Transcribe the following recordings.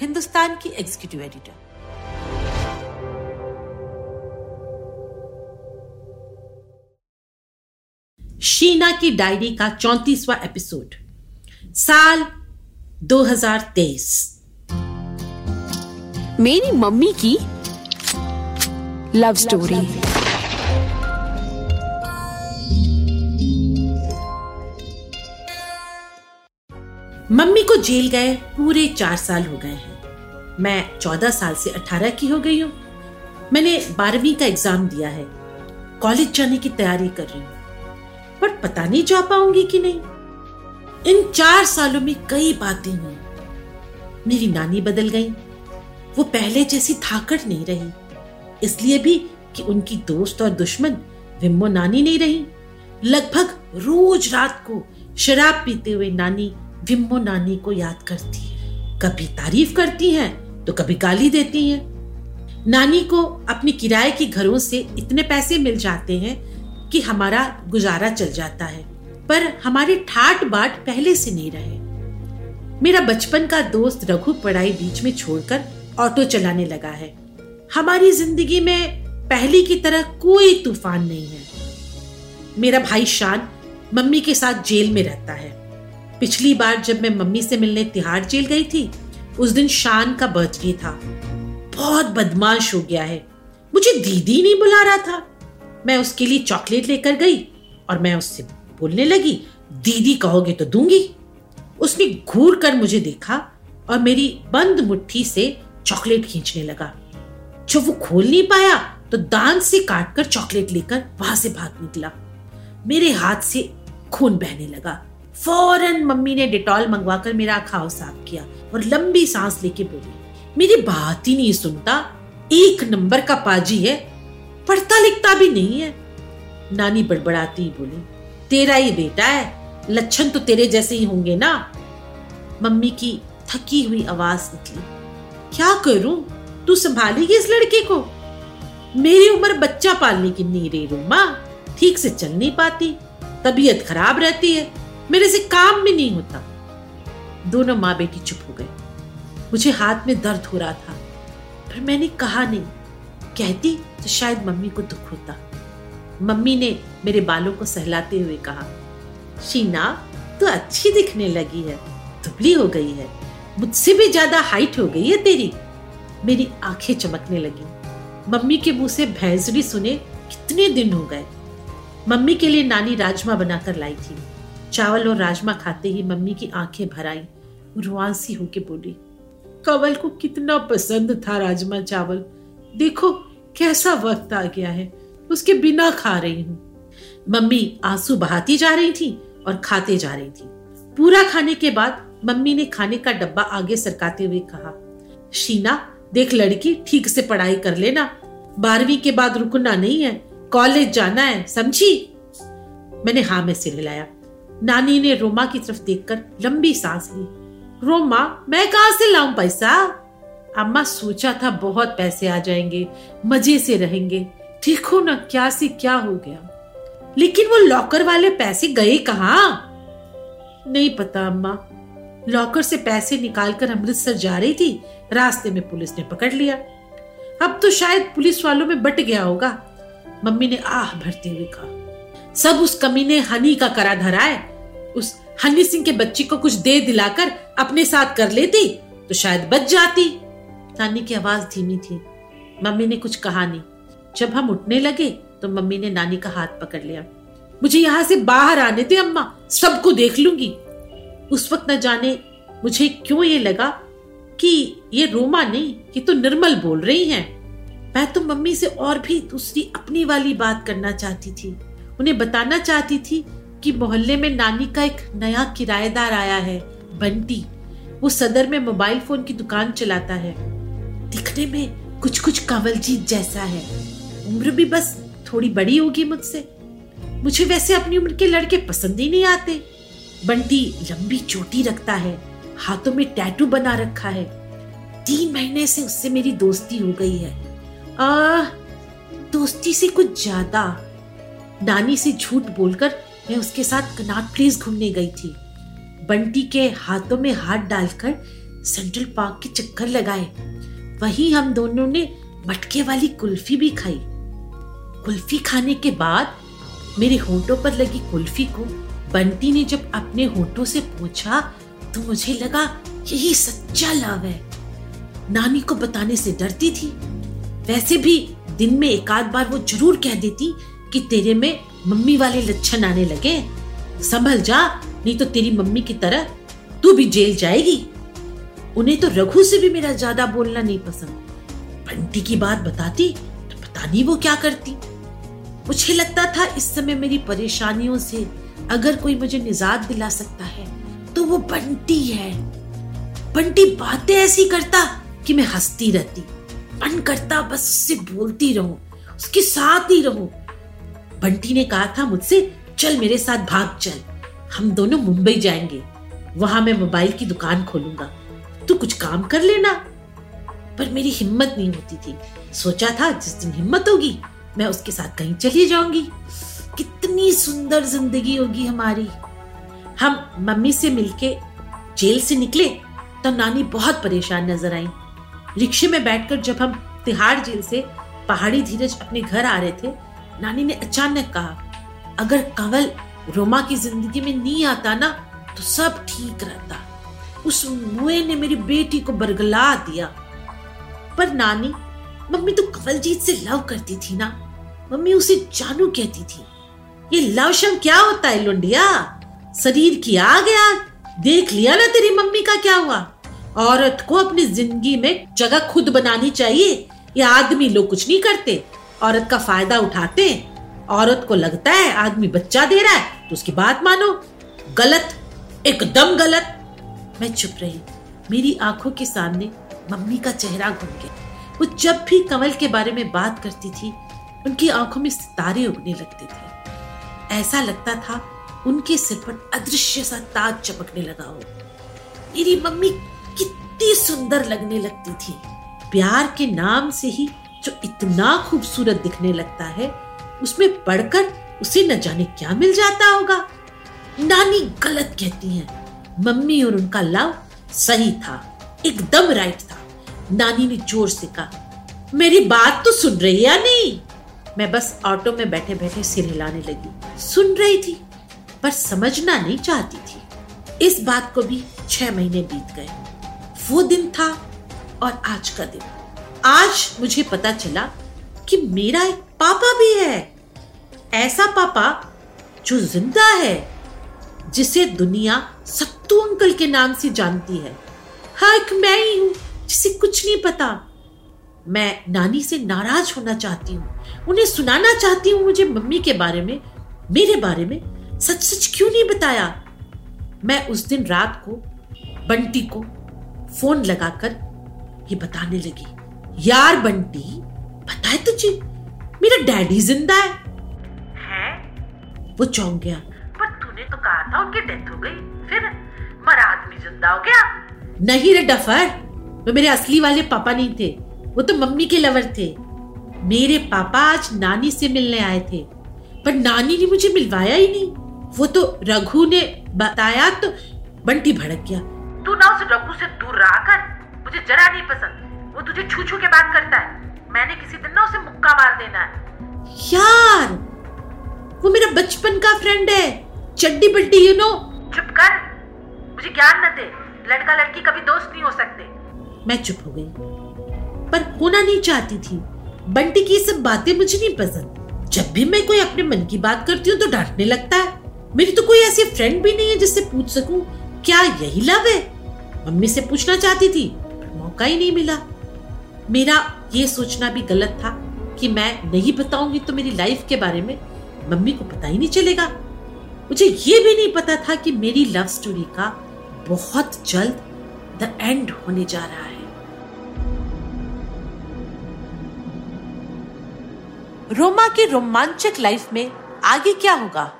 हिंदुस्तान की executive editor Sheena की diary का चौंतीसवा एपिसोड साल 2023 मेरी मम्मी की लव स्टोरी मम्मी को जेल गए पूरे चार साल हो गए हैं। मैं चौदह साल से अठारह की हो गई हूँ। मैंने बारहवीं का एग्ज़ाम दिया है। कॉलेज जाने की तैयारी कर रही हूँ। पर पता नहीं जा पाऊँगी कि नहीं। इन चार सालों में कई बातें हुई। मेरी नानी बदल गई। वो पहले जैसी थाकड़ नहीं रही। इसलिए भी कि उनकी दोस्त और दुश्मन विम्मो नानी नहीं रही। लगभग रोज रात को शराब पीते हुए नानी विम्मो नानी को याद करती है। कभी तारीफ़ करती हैं तो कभी गाली देती हैं। नानी को अपने किराए के घरों से इतने पैसे मिल जाते हैं कि हमारा गुजारा चल जाता है, पर हमारे ठाट बाट पहले से नहीं रहे। मेरा बचपन का दोस्त रघु पढ़ाई बीच में छोड़कर ऑटो चलाने लगा है। हमारी ज़िंदगी में पहले की तरह कोई तूफ़ान नहीं है। मेरा भाई शान मम्मी के साथ जेल में रहता है। पिछली बार जब मैं मम्मी से मिलने तिहाड़ जेल गई थी, उस दिन शान का बर्थडे था। बहुत बदमाश हो गया है। मुझे दीदी नहीं बुला रहा था। मैं उसके लिए चॉकलेट लेकर गई और मैं उससे बोलने लगी, दीदी कहोगे तो दूँगी। उसने घूर कर मुझे देखा और मेरी बंद मुट्ठी से चॉकलेट खींचने लगा। जब वो खोल नहीं पाया तो दांत से काटकर चॉकलेट लेकर वहाँ से भाग निकला। मेरे हाथ से खून बहने लगा। फ़ौरन मम्मी ने डिटॉल मंगवाकर मेरा खाओ साफ़ किया और लंबी सांस लेके बोली, मेरी बात ही नहीं सुनता। एक नंबर का पाजी है पढ़ता लिखता भी नहीं है। नानी बड़बड़ाती बोली, तेरा ही बेटा है, लक्षण तो तेरे जैसे ही होंगे ना? मम्मी की थकी हुई आवाज़ निकली, क्या करूँ? तू संभालेगी इस लड़के को? मेरी उम्र बच्चा पालने की नहीं रही रूमा, ठीक से चल नहीं पाती, तबीयत खराब रहती है मेरे से काम भी नहीं होता। दोनों माँ बेटी चुप हो गए। मुझे हाथ में दर्द हो रहा था, पर मैंने कहा नहीं। कहती तो शायद मम्मी को दुख होता। मम्मी ने मेरे बालों को सहलाते हुए कहा, शीना, तू तो अच्छी दिखने लगी है, दुबली हो गई है। मुझसे भी ज़्यादा हाइट हो गई है तेरी। मेरी आँखें चमकने लगी। मम्मी के मुँह से भैंसड़ी सुने कितने दिन हो गए। मम्मी के लिए नानी राजमा बनाकर लाई थी। चावल और राजमा खाते ही मम्मी की आँखें भर आई रुआंसी होके बोली कवल को कितना पसंद था राजमा चावल। देखो, कैसा वक्त आ गया है, उसके बिना खा रही हूँ। मम्मी आँसू बहाती जा रही थी और खाते जा रही थी। पूरा खाने के बाद मम्मी ने खाने का डब्बा आगे सरकाते हुए कहा, शीना, देख लड़की, ठीक से पढ़ाई कर लेना। बारहवीं के बाद रुकना नहीं है, कॉलेज जाना है, समझी? मैंने हाँ में सिर हिलाया। नानी ने रोमा की तरफ़ देखकर लंबी सांस ली। रोमा, मैं कहा से लाऊं पैसा? अम्मा सोचा था बहुत पैसे आ जाएँगे, मज़े से रहेंगे। ठीक हो ना क्या से क्या हो गया। लेकिन वो लॉकर वाले पैसे गए कहा? नहीं पता अम्मा। लॉकर से पैसे निकालकर अमृतसर जा रही थी, रास्ते में पुलिस ने पकड़ लिया। अब तो शायद पुलिस वालों में बट गया होगा। मम्मी ने आह भरते हुए कहा, सब उस कमी ने हनी का करा धरा है उस हनी सिंह के बच्ची को कुछ दे दिलाकर अपने साथ कर लेती तो शायद बच जाती। नानी की आवाज़ धीमी थी। मम्मी ने कुछ कहा नहीं। जब हम उठने लगे तो मम्मी ने नानी का हाथ पकड़ लिया। मुझे यहाँ से बाहर आने दे, अम्मा। सबको देख लूँगी। उस वक्त न जाने मुझे क्यों ये लगा कि ये रोमा नहीं कि तो निर्मल बोल रही हैं। मैं तो मम्मी से और भी दूसरी अपनी वाली बात करना चाहती थी। उन्हें बताना चाहती थी कि मोहल्ले में नानी का एक नया किराएदार आया है, बंटी। वो सदर में मोबाइल फ़ोन की दुकान चलाता है। दिखने में कुछ कुछ कंवलजीत जैसा है। उम्र भी बस थोड़ी बड़ी होगी मुझसे। मुझे वैसे अपनी उम्र के लड़के पसंद ही नहीं आते। बंटी लंबी चोटी रखता है, हाथों में टैटू बना रखा है। तीन महीने से उससे मेरी दोस्ती हो गई है। आ दोस्ती से कुछ ज़्यादा। नानी से झूठ बोलकर मैं उसके साथ कनाट प्लेस घूमने गई थी। बंटी के हाथों में हाथ डालकर सेंट्रल पार्क के चक्कर लगाए। वहीं हम दोनों ने मटके वाली कुल्फी भी खाई। कुल्फी खाने के बाद मेरे होठों पर लगी कुल्फी को बंटी ने जब अपने होठों से पूछा तो मुझे लगा, यही सच्चा लव है। नानी को बताने से डरती थी। वैसे भी दिन में एक आध बार वो ज़रूर कह देती कि तेरे में मम्मी वाले लक्षण आने लगे। संभल जा, नहीं तो तेरी मम्मी की तरह तू भी जेल जाएगी। उन्हें तो रघु से भी मेरा ज़्यादा बोलना नहीं पसंद। बंटी की बात बताती तो पता नहीं वो क्या करती। मुझे लगता था इस समय मेरी परेशानियों से अगर कोई मुझे निजात दिला सकता है तो वो बंटी है। बंटी बातें ऐसी करता कि मैं हंसती रहती। मन करता बस उससे बोलती रहूँ, उसके साथ ही रहूँ। बंटी ने कहा था मुझसे, चल मेरे साथ भाग, चल। हम दोनों मुंबई जाएँगे। वहाँ मैं मोबाइल की दुकान खोलूँगा। तू कुछ काम कर लेना। पर मेरी हिम्मत नहीं होती थी। सोचा था, जिस दिन हिम्मत होगी, मैं उसके साथ कहीं चली जाऊँगी। कितनी सुंदर ज़िंदगी होगी हमारी। हम मम्मी से मिलके जेल से निकले तो नानी बहुत परेशान नज़र आई। रिक्शे में बैठकर जब हम तिहाड़ जेल से पहाड़ी धीरज अपने घर आ रहे थे नानी ने अचानक कहा, अगर कंवल रोमा की ज़िंदगी में नहीं आता ना तो सब ठीक रहता। उस मुए ने मेरी बेटी को बरगला दिया। पर नानी, मम्मी तो कवलजीत से लव करती थी ना। मम्मी उसे जानू कहती थी, ये लव शम क्या होता है लुंडिया शरीर की आ गया देख लिया ना तेरी मम्मी का क्या हुआ? औरत को अपनी ज़िंदगी में जगह खुद बनानी चाहिए। ये आदमी लोग कुछ नहीं करते। औरत का फ़ायदा उठाते हैं औरत को लगता है आदमी बच्चा दे रहा है तो उसकी बात मानो। गलत, एकदम गलत। मैं चुप रही। मेरी आँखों के सामने मम्मी का चेहरा घूम गया। वो जब भी कमल के बारे में बात करती थी, उनकी आँखों में सितारे उगने लगते थे। ऐसा लगता था उनके सिर पर अदृश्य सा ताज चमकने लगा हो। मेरी मम्मी कितनी सुंदर लगने लगती थी। प्यार के नाम से ही जो इतना खूबसूरत दिखने लगता है, उसमें पढ़कर उसे न जाने क्या मिल जाता होगा। नानी गलत कहती हैं। मम्मी और उनका लव सही था, एकदम राइट था। नानी ने ज़ोर से कहा, मेरी बात तो सुन रही या नहीं? मैं बस ऑटो में बैठे बैठे सिर हिलाने लगी। सुन रही थी, पर समझना नहीं चाहती थी। इस बात को भी छह महीने बीत गए। वो दिन था और आज का दिन। आज मुझे पता चला कि मेरा एक पापा भी है। ऐसा पापा जो ज़िंदा है, जिसे दुनिया सत्तू अंकल के नाम से जानती है। हक मैं ही हूँ, जिसे कुछ नहीं पता। मैं नानी से नाराज़ होना चाहती हूँ। उन्हें सुनाना चाहती हूँ मुझे मम्मी के बारे में, मेरे बारे में। सच सच क्यों नहीं बताया? मैं उस दिन रात को बंटी को फ़ोन लगाकर ये बताने लगी। यार बंटी बताए तुझे? मेरा डैडी ज़िंदा है। है? वो चौंक गया। पर तूने तो कहा था उनकी डेथ हो गई। फिर मरा आदमी ज़िंदा हो गया। नहीं रे डफर वो मेरे असली वाले पापा नहीं थे। वो तो मम्मी के लवर थे। मेरे पापा आज नानी से मिलने आए थे। पर नानी ने मुझे मिलवाया ही नहीं। वो तो रघु ने बताया तो बंटी भड़क गया। तू ना उस रघु से दूर रहा कर। मुझे जरा नहीं पसंद। वो तुझे छू छू के बात करता है। मैंने किसी दिन ना उसे मुक्का मार देना है। यार वो मेरा बचपन का फ्रेंड है। चड्डी बड्डी यू नो चुप कर। मुझे ज्ञान न दे। लड़का लड़की कभी दोस्त नहीं हो सकते। मैं चुप हो गई। पर होना नहीं चाहती थी। बंटी की सब बातें मुझे नहीं पसंद। जब भी मैं कोई अपने मन की बात करती हूँ तो डांटने लगता है। मेरी तो कोई ऐसी फ्रेंड भी नहीं है जिससे पूछ सकूँ क्या यही लव है? मम्मी से पूछना चाहती थी पर मौका ही नहीं मिला। मेरा ये सोचना भी गलत था कि मैं नहीं बताऊँगी तो मेरी लाइफ के बारे में। मम्मी को पता ही नहीं चलेगा। मुझे ये भी नहीं पता था कि मेरी लव स्टोरी का बहुत जल्द द एंड होने जा रहा है। रोमा के रोमांचक लाइफ में आगे क्या होगा?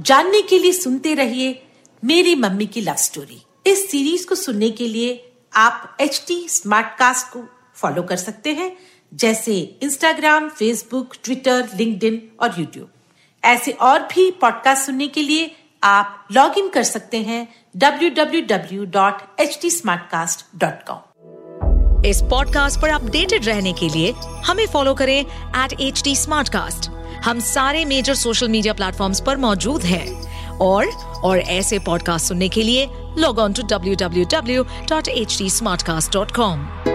जानने के लिए सुनते रहिए मेरी मम्मी की लव स्टोरी इस सीरीज़ को सुनने के लिए आप एच टी स्मार्ट कास्ट को फॉलो कर सकते हैं, जैसे इंस्टाग्राम फेसबुक ट्विटर लिंक्डइन और यूट्यूब ऐसे और भी पॉडकास्ट सुनने के लिए आप लॉग इन कर सकते हैं www.htsmartcast.com इस पॉडकास्ट पर अपडेटेड रहने के लिए हमें फॉलो करें एट एच हम सारे मेजर सोशल मीडिया प्लेटफॉर्म्स पर मौजूद हैं और और ऐसे पॉडकास्ट सुनने के लिए log on to W W W dot H D Smartcast dot com